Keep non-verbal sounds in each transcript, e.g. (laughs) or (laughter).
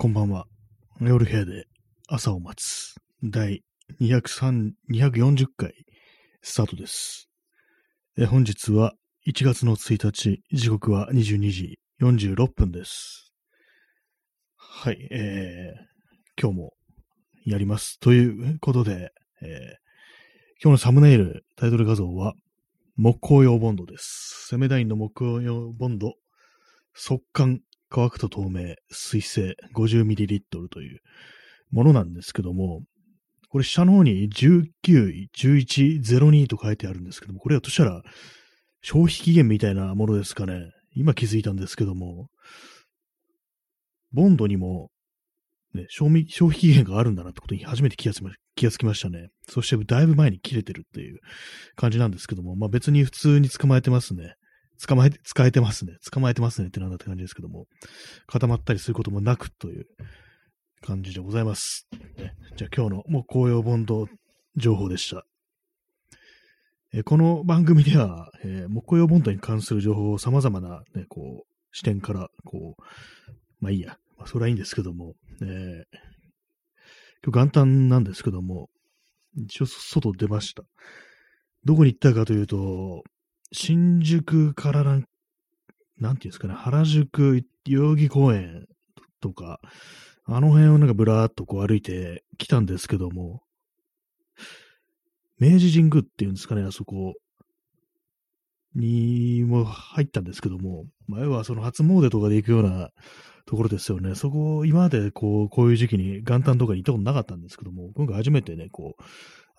こんばんは。夜部屋で朝を待つ第203 240回スタートです。え本日は1月の1日、時刻は22時46分です。はい、えー、今日もやります。ということで、えー、今日のサムネイル、タイトル画像は木工用ボンドです。セメダインの木工用ボンド、速乾乾くと透明、水性 50ml というものなんですけども、これ下の方に191102と書いてあるんですけども、これはとしたら消費期限みたいなものですかね。今気づいたんですけども、ボンドにも、ね、賞味消費期限があるんだなってことに初めて気がつま気がつきましたね。そしてだいぶ前に切れてるっていう感じなんですけども、まあ別に普通に捕まえてますね。捕まえて、使えてますね。捕まえてますねってなんだって感じですけども、固まったりすることもなくという感じでございます。ね、じゃあ今日のもう紅葉ボンド情報でした。えこの番組では、えー、木曜ボンドに関する情報を様々な、ね、こう、視点から、こう、まあいいや、まあ、それはいいんですけども、えー今日元旦なんですけども、一応外出ました。どこに行ったかというと、新宿からなん、なんていうんですかね、原宿、代々木公園とか、あの辺をなんかぶらーっとこう歩いてきたんですけども、明治神宮っていうんですかね、あそこにも入ったんですけども、前はその初詣とかで行くようなところですよね。そこ、今までこう、こういう時期に元旦とかに行ったことなかったんですけども、今回初めてね、こう、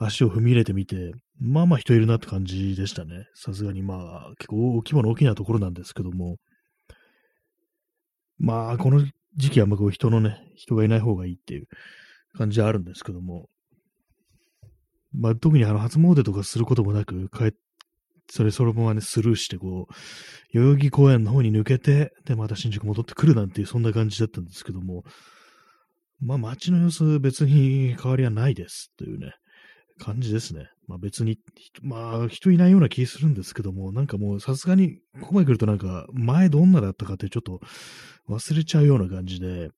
足を踏み入れてみて、まあまあ人いるなって感じでしたね。さすがにまあ、結構大規模な大きなところなんですけども、まあ、この時期はまこう人のね、人がいない方がいいっていう感じはあるんですけども、まあ特にあの初詣とかすることもなく、帰っそれそのままね、スルーして、こう、代々木公園の方に抜けて、で、また新宿戻ってくるなんていう、そんな感じだったんですけども、まあ街の様子別に変わりはないです、というね、感じですね。まあ別に、まあ人いないような気するんですけども、なんかもうさすがにここまで来るとなんか前どんなだったかってちょっと忘れちゃうような感じで、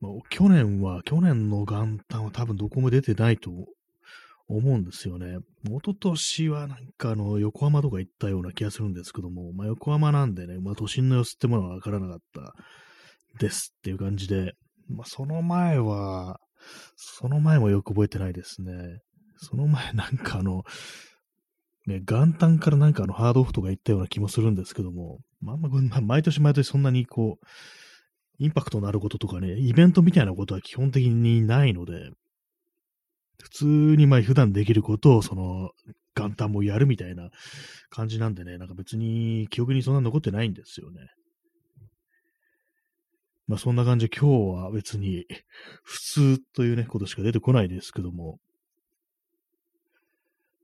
まあ、去年は、去年の元旦は多分どこも出てないと思うんですよね。一昨年はなんかあの横浜とか行ったような気がするんですけども、まあ横浜なんでね、まあ都心の様子ってものはわからなかったですっていう感じで、まあその前は、その前もよく覚えてないですね。その前なんかあの、ね、元旦からなんかあのハードオフとか行ったような気もするんですけども、まあまあ、毎年毎年そんなにこう、インパクトのあることとかね、イベントみたいなことは基本的にないので、普通にまあ普段できることをその元旦もやるみたいな感じなんでね、なんか別に記憶にそんな残ってないんですよね。まあそんな感じで今日は別に普通というね、ことしか出てこないですけども、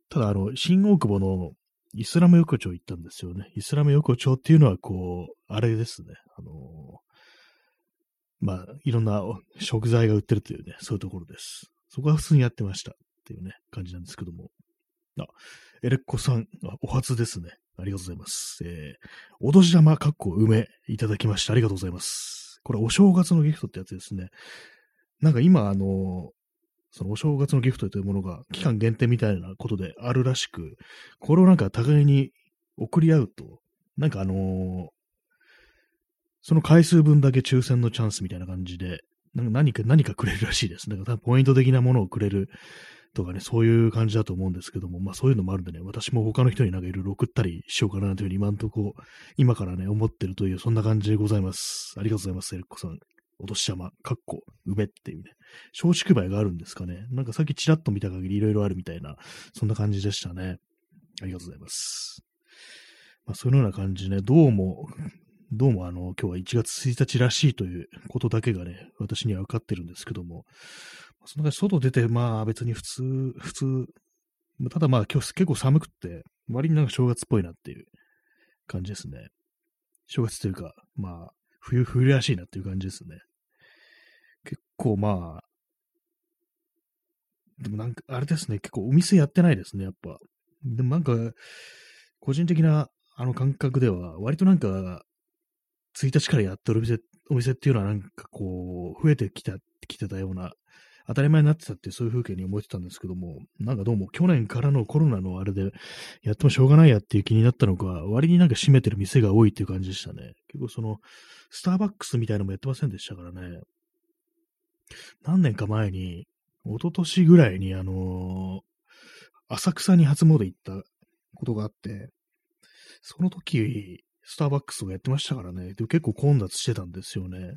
ただあの、新大久保のイスラム横丁行ったんですよね。イスラム横丁っていうのはこう、あれですね、あのまあいろんな食材が売ってるというね、そういうところです。そこは普通にやってましたっていうね、感じなんですけども。あ、エレッコさん、お初ですね。ありがとうございます。えー、お年玉かっこ梅いただきました。ありがとうございます。これお正月のギフトってやつですね。なんか今、あの、そのお正月のギフトというものが期間限定みたいなことであるらしく、これをなんか互いに送り合うと、なんかあのーその回数分だけ抽選のチャンスみたいな感じで、なんか何か、何かくれるらしいです。だからポイント的なものをくれるとかね、そういう感じだと思うんですけども、まあそういうのもあるんでね、私も他の人になんかいろいろ送ったりしようかなというふうに今んとこ、今からね、思ってるという、そんな感じでございます。ありがとうございます、エレッコさん。お年玉、かっこ、梅っていうね、松竹梅があるんですかね。なんかさっきちらっと見た限りいろいろあるみたいな、そんな感じでしたね。ありがとうございます。まあそういうような感じでね、どうも、どうもあの、今日は1月1日らしいということだけがね、私には分かってるんですけども、その外出て、まあ別に普通、普通、ただまあ今日結構寒くって、割になんか正月っぽいなっていう感じですね。正月というか、まあ、冬、冬らしいなっていう感じですね。結構まあ、でもなんか、あれですね、結構お店やってないですね、やっぱ。でもなんか、個人的なあの感覚では、割となんか、1日からやってるお店お店っていうのはなんかこう、増えてきた、きてたような、当たり前になってたってそういう風景に思ってたんですけども、なんかどうも去年からのコロナのあれで、やってもしょうがないやっていう気になったのか、割になんか閉めてる店が多いっていう感じでしたね。結構その、スターバックスみたいなのもやってませんでしたからね。何年か前に、一昨年ぐらいにあのー、浅草に初詣行ったことがあって、その時、スターバックスがやってましたからね。で結構混雑してたんですよね。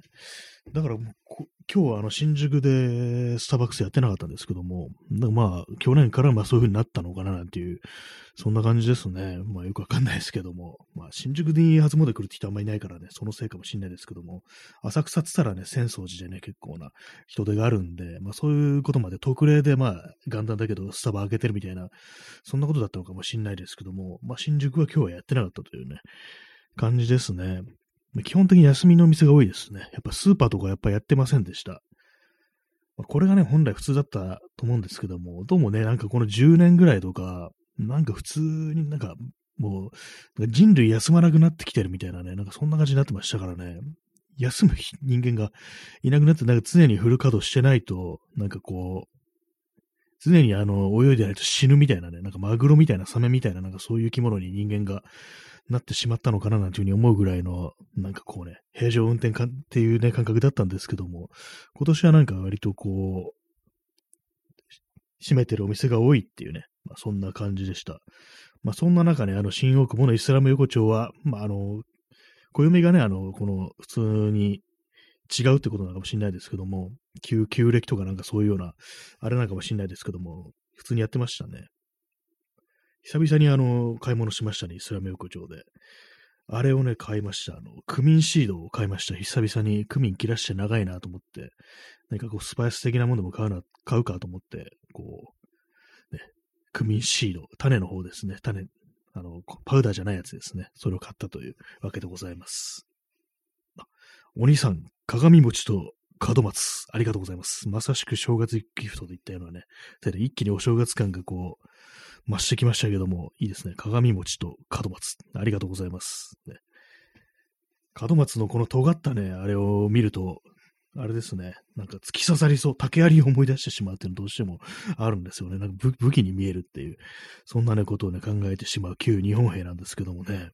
だから今日はあの新宿でスターバックスやってなかったんですけども、まあ去年からまあそういう風になったのかななんていう、そんな感じですね。まあよくわかんないですけども、まあ新宿に初詣来るって人あんまりいないからね、そのせいかもしんないですけども、浅草って言ったらね、浅草寺でね、結構な人手があるんで、まあそういうことまで特例でまあ元旦だけどスタバ開けてるみたいな、そんなことだったのかもしんないですけども、まあ新宿は今日はやってなかったというね、感じですね。基本的に休みのお店が多いですね。やっぱスーパーとかやっぱやってませんでした。これがね、本来普通だったと思うんですけども、どうもね、なんかこの10年ぐらいとか、なんか普通になんかもう、人類休まなくなってきてるみたいなね、なんかそんな感じになってましたからね。休む人間がいなくなって、なんか常にフル稼働してないと、なんかこう、常にあの、泳いでないと死ぬみたいなね、なんかマグロみたいなサメみたいな、なんかそういう生き物に人間がなってしまったのかななんていうふうに思うぐらいの、なんかこうね、平常運転かっていうね、感覚だったんですけども、今年はなんか割とこう、閉めてるお店が多いっていうね、まあ、そんな感じでした。まあそんな中ね、あの、新大久保のイスラム横丁は、まああの、暦がね、あの、この普通に違うってことなのかもしれないですけども、旧、旧暦とかなんかそういうような、あれなのかもしれないですけども、普通にやってましたね。久々にあの、買い物しましたね、イスラム横丁で。あれをね、買いました。あの、クミンシードを買いました。久々にクミン切らして長いなと思って、何かこう、スパイス的なものも買うな、買うかと思って、こう、ね、クミンシード、種の方ですね。種、あの、パウダーじゃないやつですね。それを買ったというわけでございます。お兄さん、鏡餅と門松、ありがとうございます。まさしく正月ギフトといったようなね、一気にお正月感がこう、増してきましたけども、いいですね。鏡餅と門松。ありがとうございます。ね、門松のこの尖ったね、あれを見ると、あれですね。なんか突き刺さりそう、竹槍を思い出してしまうっていうのどうしてもあるんですよね。なんか武器に見えるっていう、そんなね、ことをね、考えてしまう旧日本兵なんですけどもね。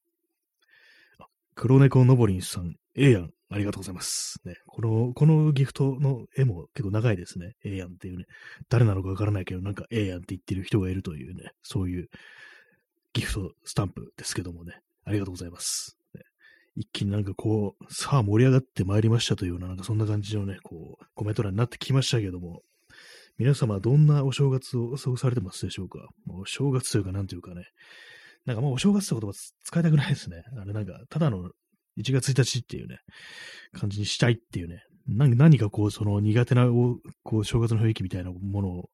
黒猫のぼりんさん、ええやん。ありがとうございます。ね、この、このギフトの絵も結構長いですね。ええやんっていうね。誰なのかわからないけど、なんかええやんって言ってる人がいるというね、そういうギフトスタンプですけどもね。ありがとうございます。ね、一気になんかこう、さあ盛り上がってまいりましたというような、なんかそんな感じのね、こう、コメント欄になってきましたけども、皆様どんなお正月を過ごされてますでしょうか？お正月というか、なんというかね、なんかもうお正月って言葉使いたくないですね。あれなんか、ただの1月1日っていうね、感じにしたいっていうね、何かこう、その苦手な、こう、正月の雰囲気みたいなものを、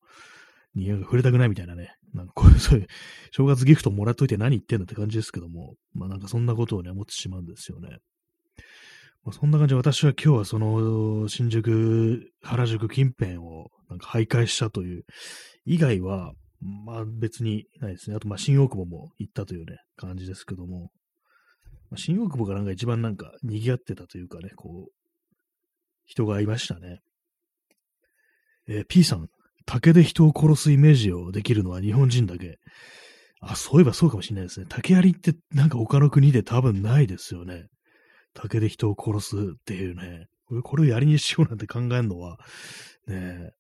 に触れたくないみたいなね、なんか (laughs) こういう、そういう、正月ギフトもらっといて何言ってんだって感じですけども、まあなんかそんなことをね、思ってしまうんですよね。まあ、そんな感じで私は今日はその、新宿、原宿近辺をなんか徘徊したという、以外は、まあ別にないですね。あとまあ新大久保も行ったというね、感じですけども、新大久保がなんか一番なんか賑わってたというかね、こう、人がいましたね。えー、P さん、竹で人を殺すイメージをできるのは日本人だけ。あ、そういえばそうかもしれないですね。竹槍ってなんか他の国で多分ないですよね。竹で人を殺すっていうね。これこれを槍にしようなんて考えるのは、ねえ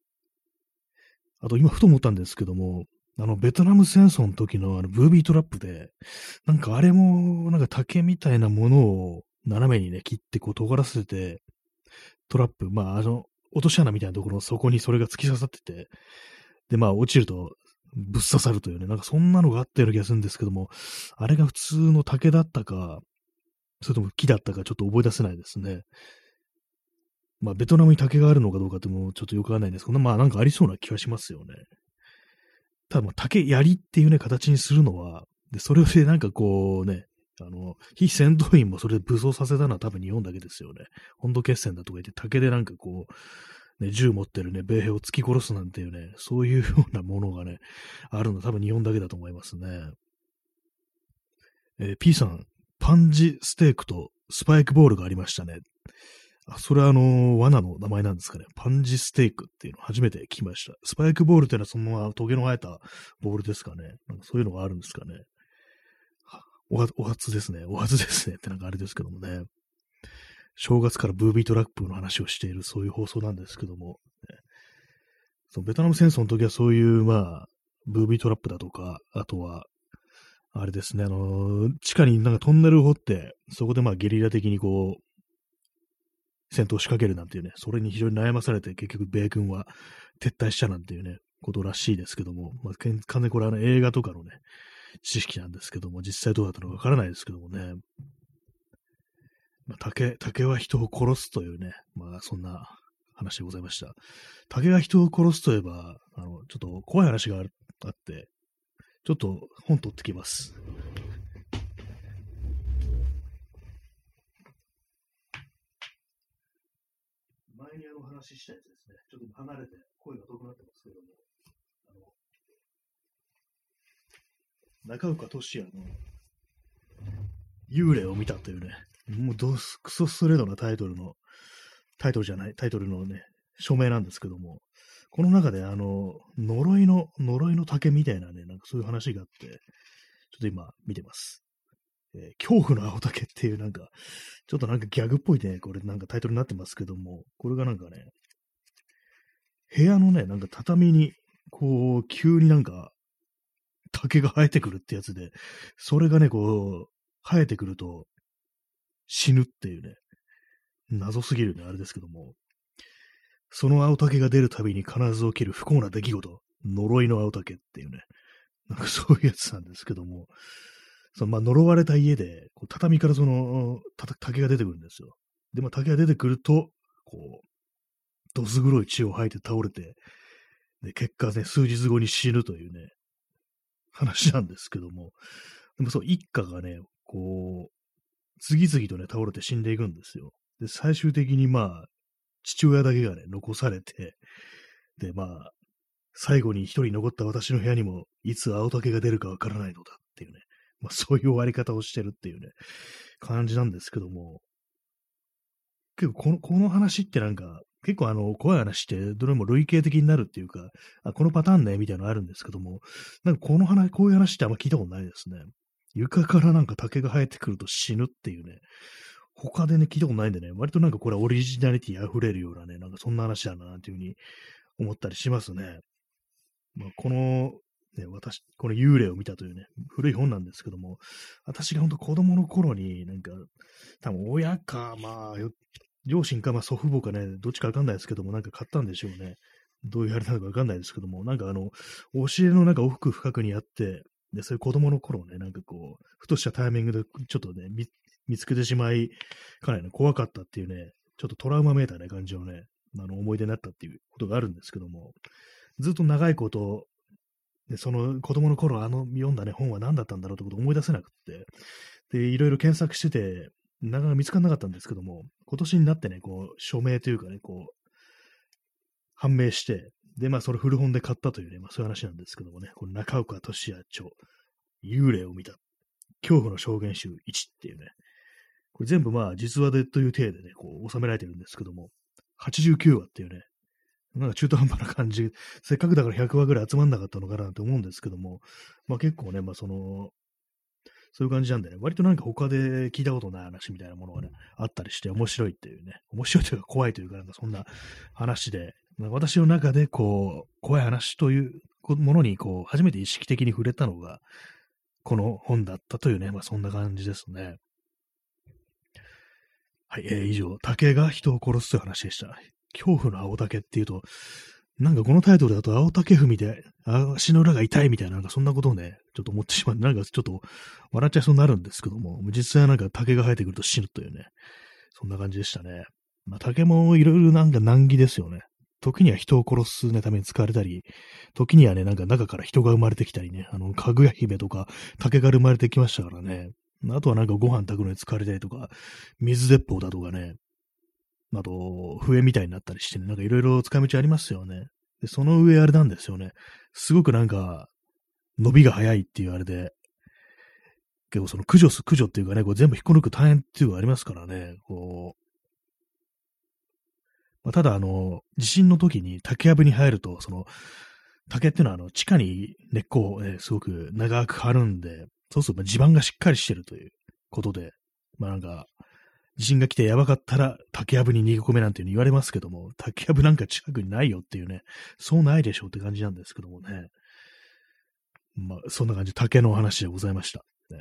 あと今ふと思ったんですけども、あの、ベトナム戦争の時のあの、ブービートラップで、なんかあれも、なんか竹みたいなものを斜めにね、切ってこう尖らせて、トラップ、まあ、あの、落とし穴みたいなところの底にそれが突き刺さってて、で、まあ、落ちるとぶっ刺さるというね、なんかそんなのがあったような気がするんですけども、あれが普通の竹だったか、それとも木だったかちょっと覚え出せないですね。まあ、ベトナムに竹があるのかどうかってもちょっとよくわかんないんですけど、まあ、なんかありそうな気はしますよね。ただ、竹槍っていうね、形にするのは、で、それでなんかこうね、あの、非戦闘員もそれで武装させたのは多分日本だけですよね。本土決戦だとか言って竹でなんかこう、ね、銃持ってるね、米兵を突き殺すなんていうね、そういうようなものがね、あるのは多分日本だけだと思いますね。えー、P さん、パンジステークとスパイクボールがありましたね。あ、それはあの、罠の名前なんですかね。パンジステークっていうの初めて聞きました。スパイクボールっていうのはそのままトゲの生えたボールですかね。なんかそういうのがあるんですかね。おは、お初ですね。お初ですね。ってなんかあれですけどもね。正月からブービートラップの話をしている、そういう放送なんですけども、そのベトナム戦争の時はそういう、まあ、ブービートラップだとか、あとは、あれですね、あの、地下になんかトンネルを掘って、そこでまあゲリラ的にこう、戦闘を仕掛けるなんていうね、それに非常に悩まされて結局米軍は撤退したなんていうね、ことらしいですけども、まあ、完全にこれは、ね、映画とかのね、知識なんですけども、実際どうだったのかわからないですけどもね、まあ、竹、竹は人を殺すというね、まあそんな話でございました。竹が人を殺すといえば、あの、ちょっと怖い話があって、ちょっと本取ってきます。前にあの話したやつですね。ちょっと離れて声が遠くなってますけども、あの、中岡俊也の幽霊を見たというね、もうどすクソストレートなタイトルの、タイトルじゃない、タイトルのね、署名なんですけども、この中で、あの、呪いの、呪いの竹みたいなね、なんかそういう話があって、ちょっと今見てます。えー、恐怖の青竹っていうなんか、ちょっとなんかギャグっぽいね、これなんかタイトルになってますけども、これがなんかね、部屋のね、なんか畳に、こう、急になんか、竹が生えてくるってやつで、それがね、こう、生えてくると、死ぬっていうね、謎すぎるね、あれですけども、その青竹が出るたびに必ず起きる不幸な出来事、呪いの青竹っていうね、なんかそういうやつなんですけども、そのまあ呪われた家で、畳からその竹が出てくるんですよ。で、まあ竹が出てくると、こう、どす黒い血を吐いて倒れて、で、結果ね、数日後に死ぬというね、話なんですけども、でもそう、一家がね、こう、次々とね、倒れて死んでいくんですよ。で、最終的にまあ、父親だけがね、残されて、で、まあ、最後に一人残った私の部屋にも、いつ青竹が出るかわからないのだっていうね、まあそういう終わり方をしてるっていうね、感じなんですけども、結構この、この話ってなんか、結構あの、怖い話って、どれも類型的になるっていうか、あ、このパターンね、みたいなのあるんですけども、なんかこの話、こういう話ってあんま聞いたことないですね。床からなんか竹が生えてくると死ぬっていうね、他でね、聞いたことないんでね、割となんかこれオリジナリティ溢れるようなね、なんかそんな話だな、なんていうふうに思ったりしますね。まあ、この、ね、私、この幽霊を見たというね、古い本なんですけども、私が本当子供の頃に、なんか、多分親か、まあ、両親か、まあ祖父母かね、どっちかわかんないですけども、なんか買ったんでしょうね。どういうあれなのかわかんないですけども、なんかあの、教えのなんか奥深くにあって、で、そういう子供の頃ね、なんかこう、ふとしたタイミングでちょっとね、見つけてしまい、かなり、ね、怖かったっていうね、ちょっとトラウマめいたね、感じのね、あの思い出になったっていうことがあるんですけども、ずっと長いこと、でその子供の頃あの読んだね、本は何だったんだろうってこと思い出せなくって、で、いろいろ検索してて、なかなか見つからなかったんですけども、今年になってね、こう、署名というかね、こう、判明して、で、まあ、それ古本で買ったというね、まあ、そういう話なんですけどもね、この中岡俊也著、幽霊を見た、恐怖の証言集1っていうね、これ全部まあ実話でという体でね、こう収められてるんですけども、89話っていうね、なんか中途半端な感じ、(laughs) せっかくだから100話ぐらい集まんなかったのかなと思うんですけども、まあ結構ね、まあその、そういう感じなんでね、割となんか他で聞いたことない話みたいなものがね、あったりして面白いっていうね、面白いというか怖いというか、なんかそんな話で、まあ、私の中でこう、怖い話というものにこう、初めて意識的に触れたのが、この本だったというね、まあそんな感じですね。はい、えー、以上、竹が人を殺すという話でした。恐怖の青竹っていうと、なんかこのタイトルだと青竹踏みで足の裏が痛いみたいな、なんかそんなことをね、ちょっと思ってしまう。なんかちょっと笑っちゃいそうになるんですけども、実際はなんか竹が生えてくると死ぬというね、そんな感じでしたね。まあ竹もいろいろなんか難儀ですよね。時には人を殺す、ね、ために使われたり、時にはね、なんか中から人が生まれてきたりね、あの、かぐや姫とか竹が生まれてきましたからね。あとはなんかご飯炊くのに使われたりとか、水鉄砲だとかね、あと、笛みたいになったりしてね、なんかいろいろ使い道ありますよね。で、その上あれなんですよね。すごくなんか、伸びが早いっていうあれで、結構その駆除す、駆除っていうかね、こう全部引っこ抜く大変っていうのがありますからね、こう、まあ、ただ、あの、地震の時に竹やぶに入ると、その、竹っていうのは、あの、地下に根っこを、ね、すごく長く張るんで、そうすると地盤がしっかりしてるということで、まあなんか、地震が来てやばかったら竹やぶに逃げ込めなんていうに言われますけども、竹やぶなんか近くにないよっていうね、そうないでしょうって感じなんですけどもね。まあ、そんな感じ、竹の話でございました。ね、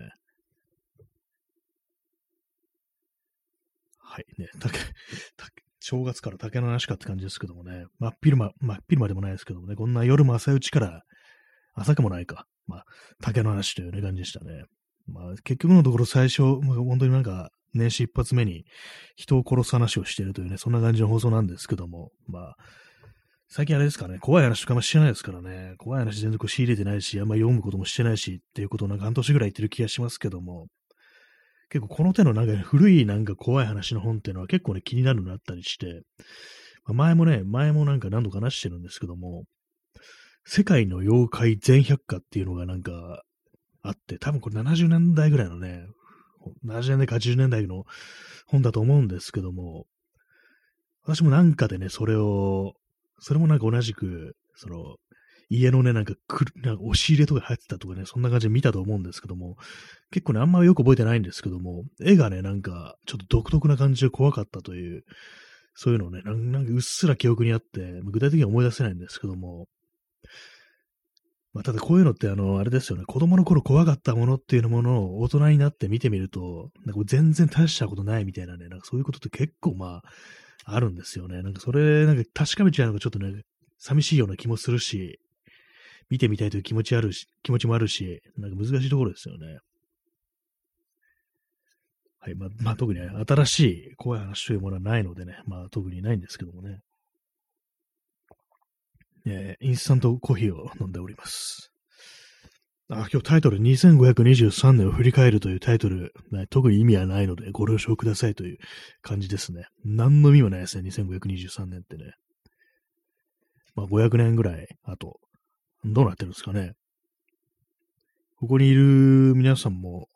はい、ね、竹、竹、正月から竹の話かって感じですけどもね、真っ昼間、真っ昼間でもないですけどもね、こんな夜も朝打ちから、朝かもないか、まあ、竹の話というね、感じでしたね。まあ、結局のところ最初、まあ、本当になんか、年始一発目に人を殺す話をしているというね、そんな感じの放送なんですけども、まあ、最近あれですかね、怖い話とかもしてないですからね、怖い話全然こう仕入れてないし、あんま読むこともしてないしっていうことをなんか半年ぐらい言ってる気がしますけども、結構この手のなんか古いなんか怖い話の本っていうのは結構ね気になるのあったりして、まあ、前もね、前もなんか何度か話してるんですけども、世界の妖怪全百科っていうのがなんかあって、多分これ70年代ぐらいのね、70年代か80年代の本だと思うんですけども、私もなんかでね、それを、それもなんか同じく、その、家のね、なんかくなんか押し入れとか入ってたとかね、そんな感じで見たと思うんですけども、結構ね、あんまよく覚えてないんですけども、絵がね、なんか、ちょっと独特な感じで怖かったという、そういうのをね、なんかうっすら記憶にあって、具体的には思い出せないんですけども、まあ、ただこういうのって、あの、あれですよね、子供の頃怖かったものっていうものを大人になって見てみると、なんか全然大したことないみたいなね、なんかそういうことって結構まあ、あるんですよね。なんかそれ、なんか確かめちゃうのがちょっとね、寂しいような気もするし、見てみたいという気持ちあるし、気持ちもあるし、なんか難しいところですよね。はい。まあ、まあ、特に、ね、新しい怖い話というものはないのでね、まあ、特にないんですけどもね。えー、インスタントコーヒーを飲んでおります。あ、今日タイトル2523年を振り返るというタイトル、ね、特に意味はないのでご了承くださいという感じですね。何の意味もないですね、2523年ってね。まあ500年ぐらい後どうなってるんですかね。ここにいる皆さんも、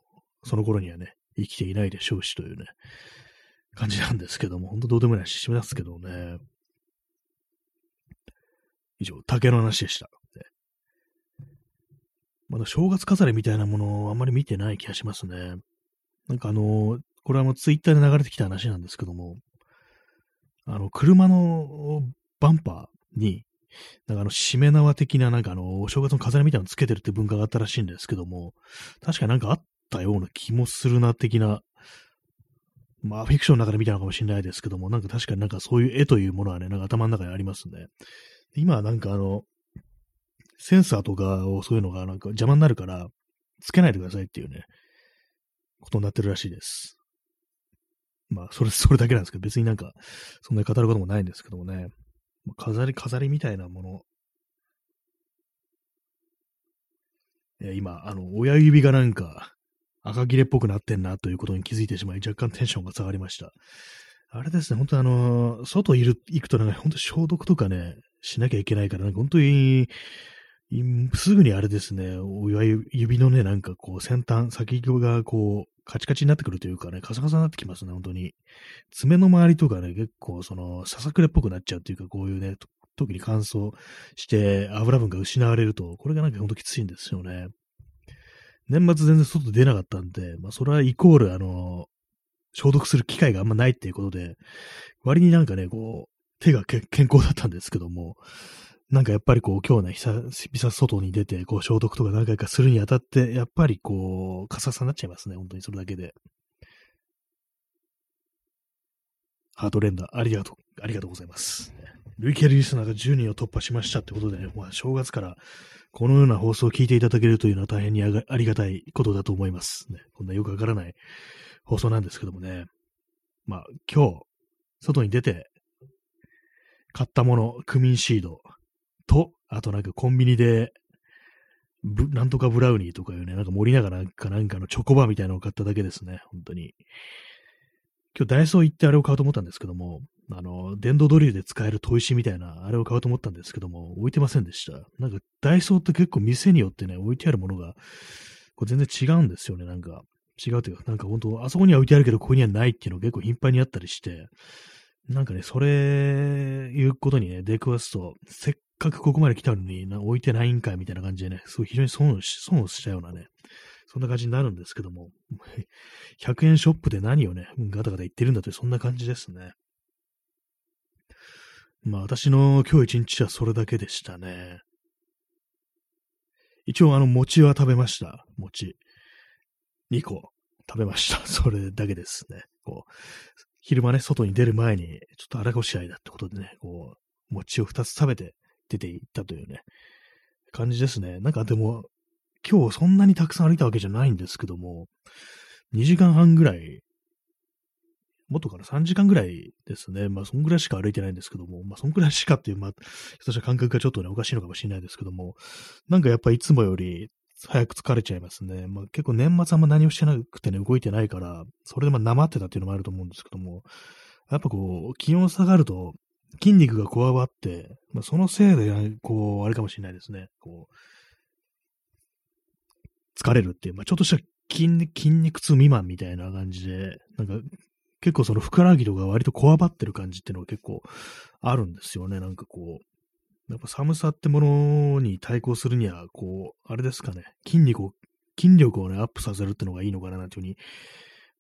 その頃にはね、生きていないでしょうしというね、感じなんですけども、ほんとどうでもないし、しますけどね。以上、竹の話でした。まだ正月飾りみたいなものをあんまり見てない気がしますね。なんかあの、これはもうツイッターで流れてきた話なんですけども、あの、車のバンパーに、なんかあの、しめ縄的な、なんかあの、お正月の飾りみたいなのつけてるって文化があったらしいんですけども、確かになんかあったような気もするな、的な、まあ、フィクションの中で見たのかもしれないですけども、なんか確かになんかそういう絵というものはね、なんか頭の中にありますね。今はなんかあの、センサーとかをそういうのがなんか邪魔になるから、つけないでくださいっていうね、ことになってるらしいです。まあ、それ、(laughs) それだけなんですけど、別になんか、そんなに語ることもないんですけどもね。飾り、飾りみたいなもの。え今、あの、親指がなんか、赤切れっぽくなってんなということに気づいてしまい、若干テンションが下がりました。あれですね、本当あの、外いる、行くとなんか本当消毒とかね、しなきゃいけないから、なんか本当に、すぐにあれですね、親指のね、なんかこう先端、先行がこう、カチカチになってくるというかね、カサカサになってきますね、本当に。爪の周りとかね、結構その、ささくれっぽくなっちゃうっていうか、こういうね、時に乾燥して油分が失われると、これがなんかほんときついんですよね。年末全然外出なかったんで、まあそれはイコールあの、消毒する機会があんまないっていうことで、割になんかね、こう、手が健康だったんですけども、なんかやっぱりこう、今日ね、久々外に出て、こう、消毒とか何回かするにあたって、やっぱりこう、カサカサになっちゃいますね、本当にそれだけで。ハートレンダー、ありがとう、ありがとうございます。累計リスナーが10人を突破しましたってことでね、まあ、正月からこのような放送を聞いていただけるというのは大変にありがたいことだと思います。ね、こんなよくわからない放送なんですけどもね。まあ、今日、外に出て、買ったもの、クミンシード、と、あとなんかコンビニで、なんとかブラウニーとかいうね、なんか森永なんかなんかのチョコバーみたいなのを買っただけですね、本当に。今日ダイソー行ってあれを買おうと思ったんですけども、あの、電動ドリルで使える砥石みたいな、あれを買おうと思ったんですけども、置いてませんでした。なんかダイソーって結構店によってね、置いてあるものが、これ全然違うんですよね、なんか。違うというか、なんか本当、あそこには置いてあるけど、ここにはないっていうのが結構頻繁にあったりして、なんかね、それ、いうことにね、出くわすと、せっかくここまで来たのに置いてないんかいみたいな感じでね、すごい非常に損をし、損をしたようなね、そんな感じになるんですけども、100円ショップで何をね、ガタガタ言ってるんだという、そんな感じですね。まあ私の今日一日はそれだけでしたね。一応あの餅は食べました。餅。2個食べました。それだけですね。こう、昼間ね、外に出る前に、ちょっと荒越し合いだってことでね、こう、餅を2つ食べて出ていったというね、感じですね。なんかでも、今日そんなにたくさん歩いたわけじゃないんですけども、2時間半ぐらい、もっとかな、3時間ぐらいですね。まあ、そんぐらいしか歩いてないんですけども、まあ、そんぐらいしかっていう、まあ、人た感覚がちょっとね、おかしいのかもしれないですけども、なんかやっぱいつもより早く疲れちゃいますね。まあ、結構年末あんま何もしてなくてね、動いてないから、それでまあ、なまってたっていうのもあると思うんですけども、やっぱこう、気温下がると、筋肉がこわばって、まあ、そのせいで、こう、あれかもしれないですね。こう、疲れるっていう、まあ、ちょっとした筋筋肉痛未満みたいな感じで、なんか、結構そのふくらはぎとか割とこわばってる感じっていうのが結構あるんですよね。なんかこう、やっぱ寒さってものに対抗するには、こう、あれですかね、筋肉を、筋力をね、アップさせるってのがいいのかななんていうふうに、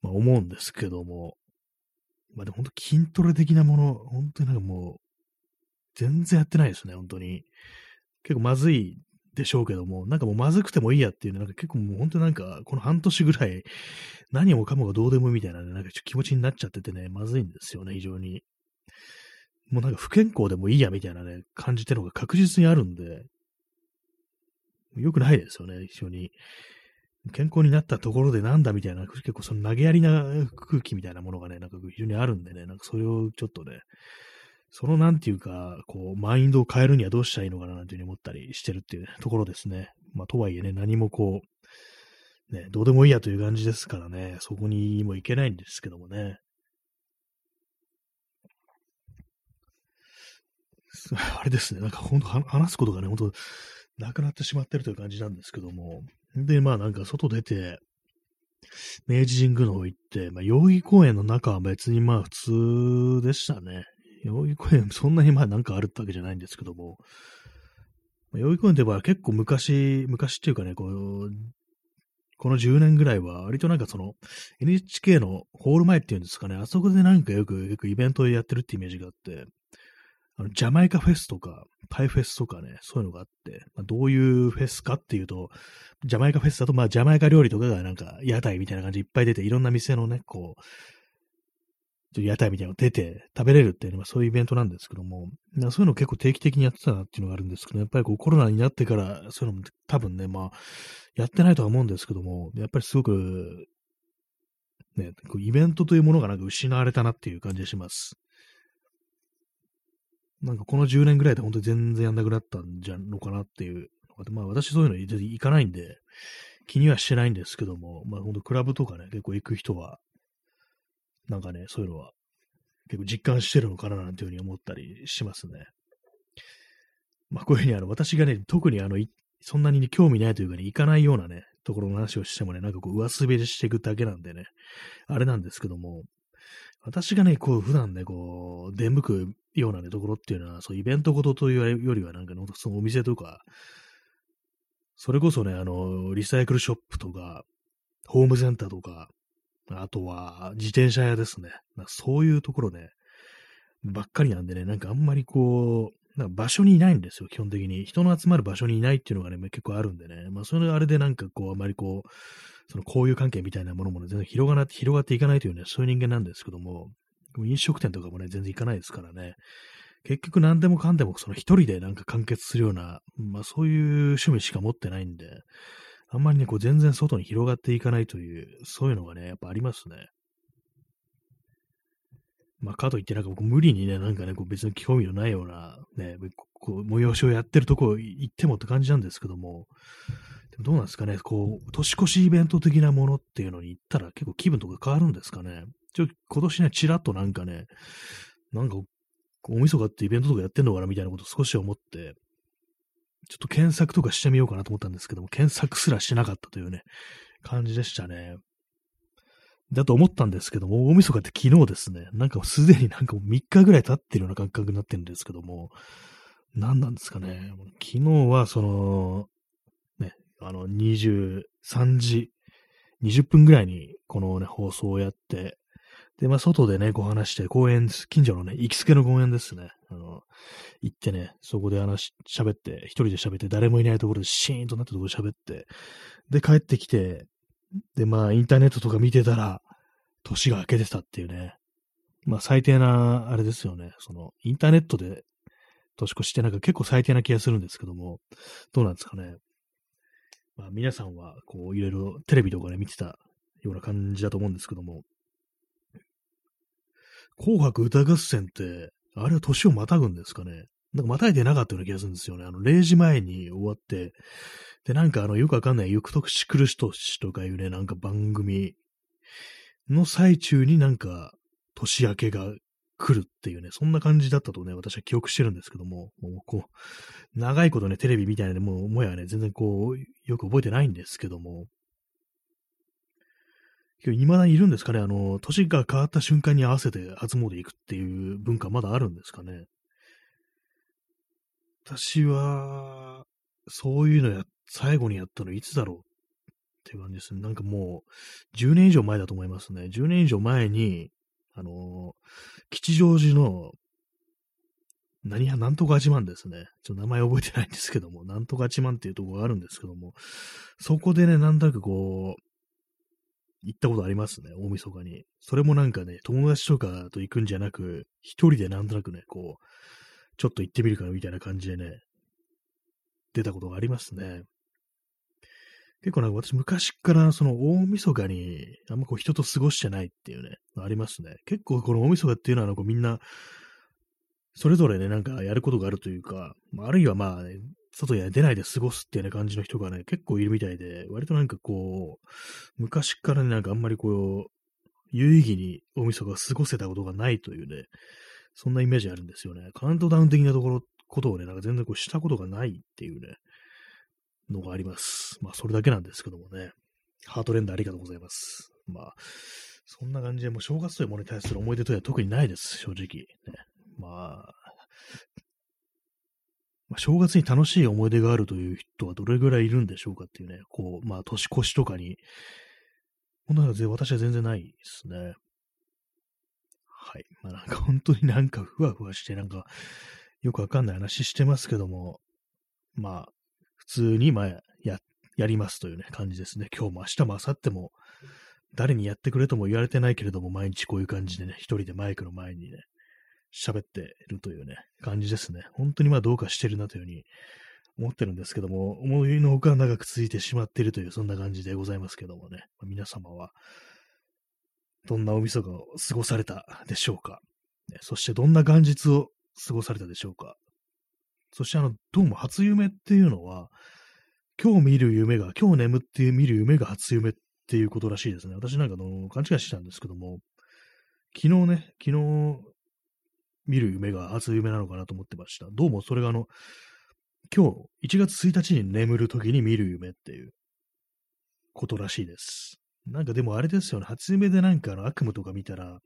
まあ、思うんですけども、まあでも本当筋トレ的なもの、本当になんかもう、全然やってないですね、本当に。結構まずいでしょうけども、なんかもうまずくてもいいやっていうね、なんか結構もう本当なんか、この半年ぐらい、何もかもがどうでもみたいなね、なんかちょっと気持ちになっちゃっててね、まずいんですよね、非常に。もうなんか不健康でもいいやみたいなね、感じてるのが確実にあるんで、良くないですよね、非常に。健康になったところでなんだみたいな、結構その投げやりな空気みたいなものがね、なんか非常にあるんでね、なんかそれをちょっとね、そのなんていうか、こう、マインドを変えるにはどうしたらいいのかななんていうふうに思ったりしてるっていう、ところですね。まあ、とはいえね、何もこう、ね、どうでもいいやという感じですからね、そこにもいけないんですけどもね。(laughs) あれですね、なんか本当話すことがね、本当なくなってしまってるという感じなんですけども。で、まあなんか外出て、明治神宮の方行って、まあ、代々木公園の中は別にまあ普通でしたね。代々木公園、そんなにまあなんかあるってわけじゃないんですけども、ま代々木公園ってば結構昔、昔っていうかね、こう、この10年ぐらいは、割となんかその、NHK のホール前っていうんですかね、あそこでなんかよく、よくイベントをやってるってイメージがあって、あの、ジャマイカフェスとか、パイフェスとかね、そういうのがあって、まあ、どういうフェスかっていうと、ジャマイカフェスだと、まあ、ジャマイカ料理とかがなんか、屋台みたいな感じでいっぱい出て、いろんな店のね、こう、屋台みたいなの出て食べれるっていうのはそういうイベントなんですけども、そういうの結構定期的にやってたなっていうのがあるんですけど、やっぱりこうコロナになってからそういうのも多分ね、まあ、やってないとは思うんですけども、やっぱりすごく、ね、こうイベントというものがなんか失われたなっていう感じがします。なんかこの10年ぐらいで本当に全然やんなくなったんじゃんのかなっていうまあ私そういうの行かないんで、気にはしてないんですけども、まあ本当クラブとかね、結構行く人はなんかね、そういうのは結構実感してるのかななんていうふうに思ったりしますね。まあこういうふうにあの私がね、特にあの、そんなに、興味ないというかね、行かないようなね、ところの話をしてもね、なんかこう上滑りしていくだけなんでね、あれなんですけども、私がね、こう普段ね、こう、出向くようなね、ところっていうのは、そうイベントごとというよりはなんか、ね、そのお店とか、それこそね、あの、リサイクルショップとか、ホームセンターとか、あとは、自転車屋ですね。そういうところね、ばっかりなんでね、なんかあんまりこう、なんか場所にいないんですよ、基本的に。人の集まる場所にいないっていうのがね、結構あるんでね。まあ、それあれでなんかこう、あまりこう、その交友関係みたいなものもね、全然広が広がっていかないというね、そういう人間なんですけども、飲食店とかもね、全然行かないですからね。結局何でもかんでもその一人でなんか完結するような、まあそういう趣味しか持ってないんで、あんまりね、こう全然外に広がっていかないという、そういうのがね、やっぱありますね。まあ、かといってなんか僕無理にね、なんかね、こう別に興味のないような、ね、こう催しをやってるとこ行ってもって感じなんですけども、でもどうなんですかね、こう、年越しイベント的なものっていうのに行ったら結構気分とか変わるんですかね。ちょ、今年ね、ちらっとなんかね、なんか、大晦日ってイベントとかやってんのかなみたいなことを少し思って、ちょっと検索とかしてみようかなと思ったんですけども、検索すらしなかったというね、感じでしたね。だと思ったんですけども、大晦日って昨日ですね、なんかすでになんかもう3日ぐらい経ってるような感覚になってるんですけども、何なんですかね。昨日はその、ね、あの23時20分ぐらいにこのね、放送をやって、で、まあ、外でね、こう話して、公園、近所のね、行きつけの公園ですね。あの、行ってね、そこで話し、喋って、一人で喋って、誰もいないところでシーンとなったところで喋って、で、帰ってきて、で、まあ、インターネットとか見てたら、年が明けてたっていうね。まあ、最低な、あれですよね。その、インターネットで年越しってなんか結構最低な気がするんですけども、どうなんですかね。まあ、皆さんは、こう、いろいろテレビとかで、ね、見てたような感じだと思うんですけども、紅白歌合戦って、あれは年をまたぐんですかね？なんかまたいでなかったような気がするんですよね。あの、0時前に終わって、で、なんかあの、よくわかんない、ゆくとくしくるしとしとかいうね、なんか番組の最中になんか、年明けが来るっていうね、そんな感じだったとね、私は記憶してるんですけども、もうこう、長いことね、テレビみたいなね、もう、もやね、全然こう、よく覚えてないんですけども、未だにいるんですかね？あの、年が変わった瞬間に合わせて初詣行くっていう文化まだあるんですかね？私は、そういうのや、最後にやったのいつだろうっていう感じですね。なんかもう、10年以上前だと思いますね。10年以上前に、あの吉祥寺の、何や、なんとか自慢ですね。ちょっと名前覚えてないんですけども、なんとか自慢っていうところがあるんですけども、そこでね、なんとなくこう、行ったことありますね、大晦日に。それもなんかね、友達とかと行くんじゃなく、一人でなんとなくね、こう、ちょっと行ってみるかみたいな感じでね、出たことがありますね。結構なんか私昔からその大晦日にあんまこう人と過ごしてないっていうね、ありますね。結構この大晦日っていうのはこうみんな、それぞれね、なんかやることがあるというか、あるいはまあ、ね、外に出ないで過ごすっていうね感じの人がね、結構いるみたいで、割となんかこう、昔からね、なんかあんまりこう、有意義に大晦日が過ごせたことがないというね、そんなイメージあるんですよね。カウントダウン的なところ、ことをね、なんか全然こうしたことがないっていうね、のがあります。まあ、それだけなんですけどもね。ハートレンダーありがとうございます。まあ、そんな感じで、もう正月というものに対する思い出というのは特にないです、正直。ね、まあ、まあ、正月に楽しい思い出があるという人はどれぐらいいるんでしょうかっていうね、こう、まあ、年越しとかに、こんなの私は全然ないですね。はい。まあ、なんか本当になんかふわふわして、なんか、よくわかんない話してますけども、まあ、普通に、まあ、や、やりますというね、感じですね。今日も明日も明後日も、誰にやってくれとも言われてないけれども、毎日こういう感じでね、一人でマイクの前にね、喋ってるというね、感じですね。本当にまあどうかしてるなというふうに思ってるんですけども、思いのほか長く続いてしまっているという、そんな感じでございますけどもね、まあ、皆様は、どんなお晦日を過ごされたでしょうか、ね、そしてどんな元日を過ごされたでしょうか？そしてあの、どうも初夢っていうのは、今日見る夢が、今日眠って見る夢が初夢っていうことらしいですね。私なんかの勘違いしてたんですけども、昨日ね、昨日見る夢が初夢なのかなと思ってました。どうもそれがあの、今日1月1日に眠る時に見る夢っていうことらしいです。なんかでもあれですよね、初夢でなんかあの悪夢とか見たら、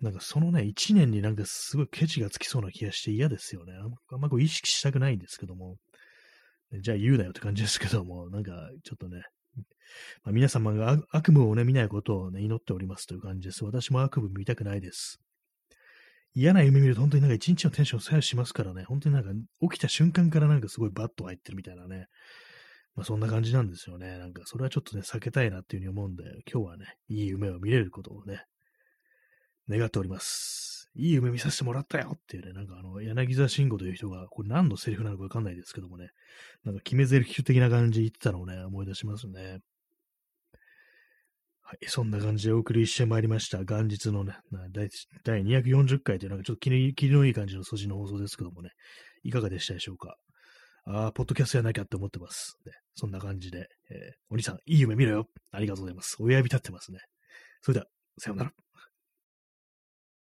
なんかそのね、1年になんかすごいケチがつきそうな気がして嫌ですよね。あんまこう意識したくないんですけども。じゃあ言うなよって感じですけども、なんかちょっとね、まあ、皆様が悪夢をね、見ないことをね、祈っておりますという感じです。私も悪夢見たくないです。嫌な夢見ると本当になんか一日のテンション左右しますからね、本当になんか起きた瞬間からなんかすごいバッと入ってるみたいなね、まあそんな感じなんですよね。なんかそれはちょっとね、避けたいなっていうふうに思うんで、今日はね、いい夢を見れることをね、願っております。いい夢見させてもらったよっていうね、なんかあの、柳沢慎吾という人が、これ何のセリフなのかわかんないですけどもね、なんか決め台詞的な感じで言ってたのをね、思い出しますね。い、そんな感じでお送りしてまいりました。元日のね、第240回というなんかちょっと気のいい感じの素地の放送ですけどもね、いかがでしたでしょうか？ああ、ポッドキャストやなきゃって思ってます。ね、そんな感じで、えー、お兄さん、いい夢見ろよ。ありがとうございます。親指立ってますね。それでは、さようなら。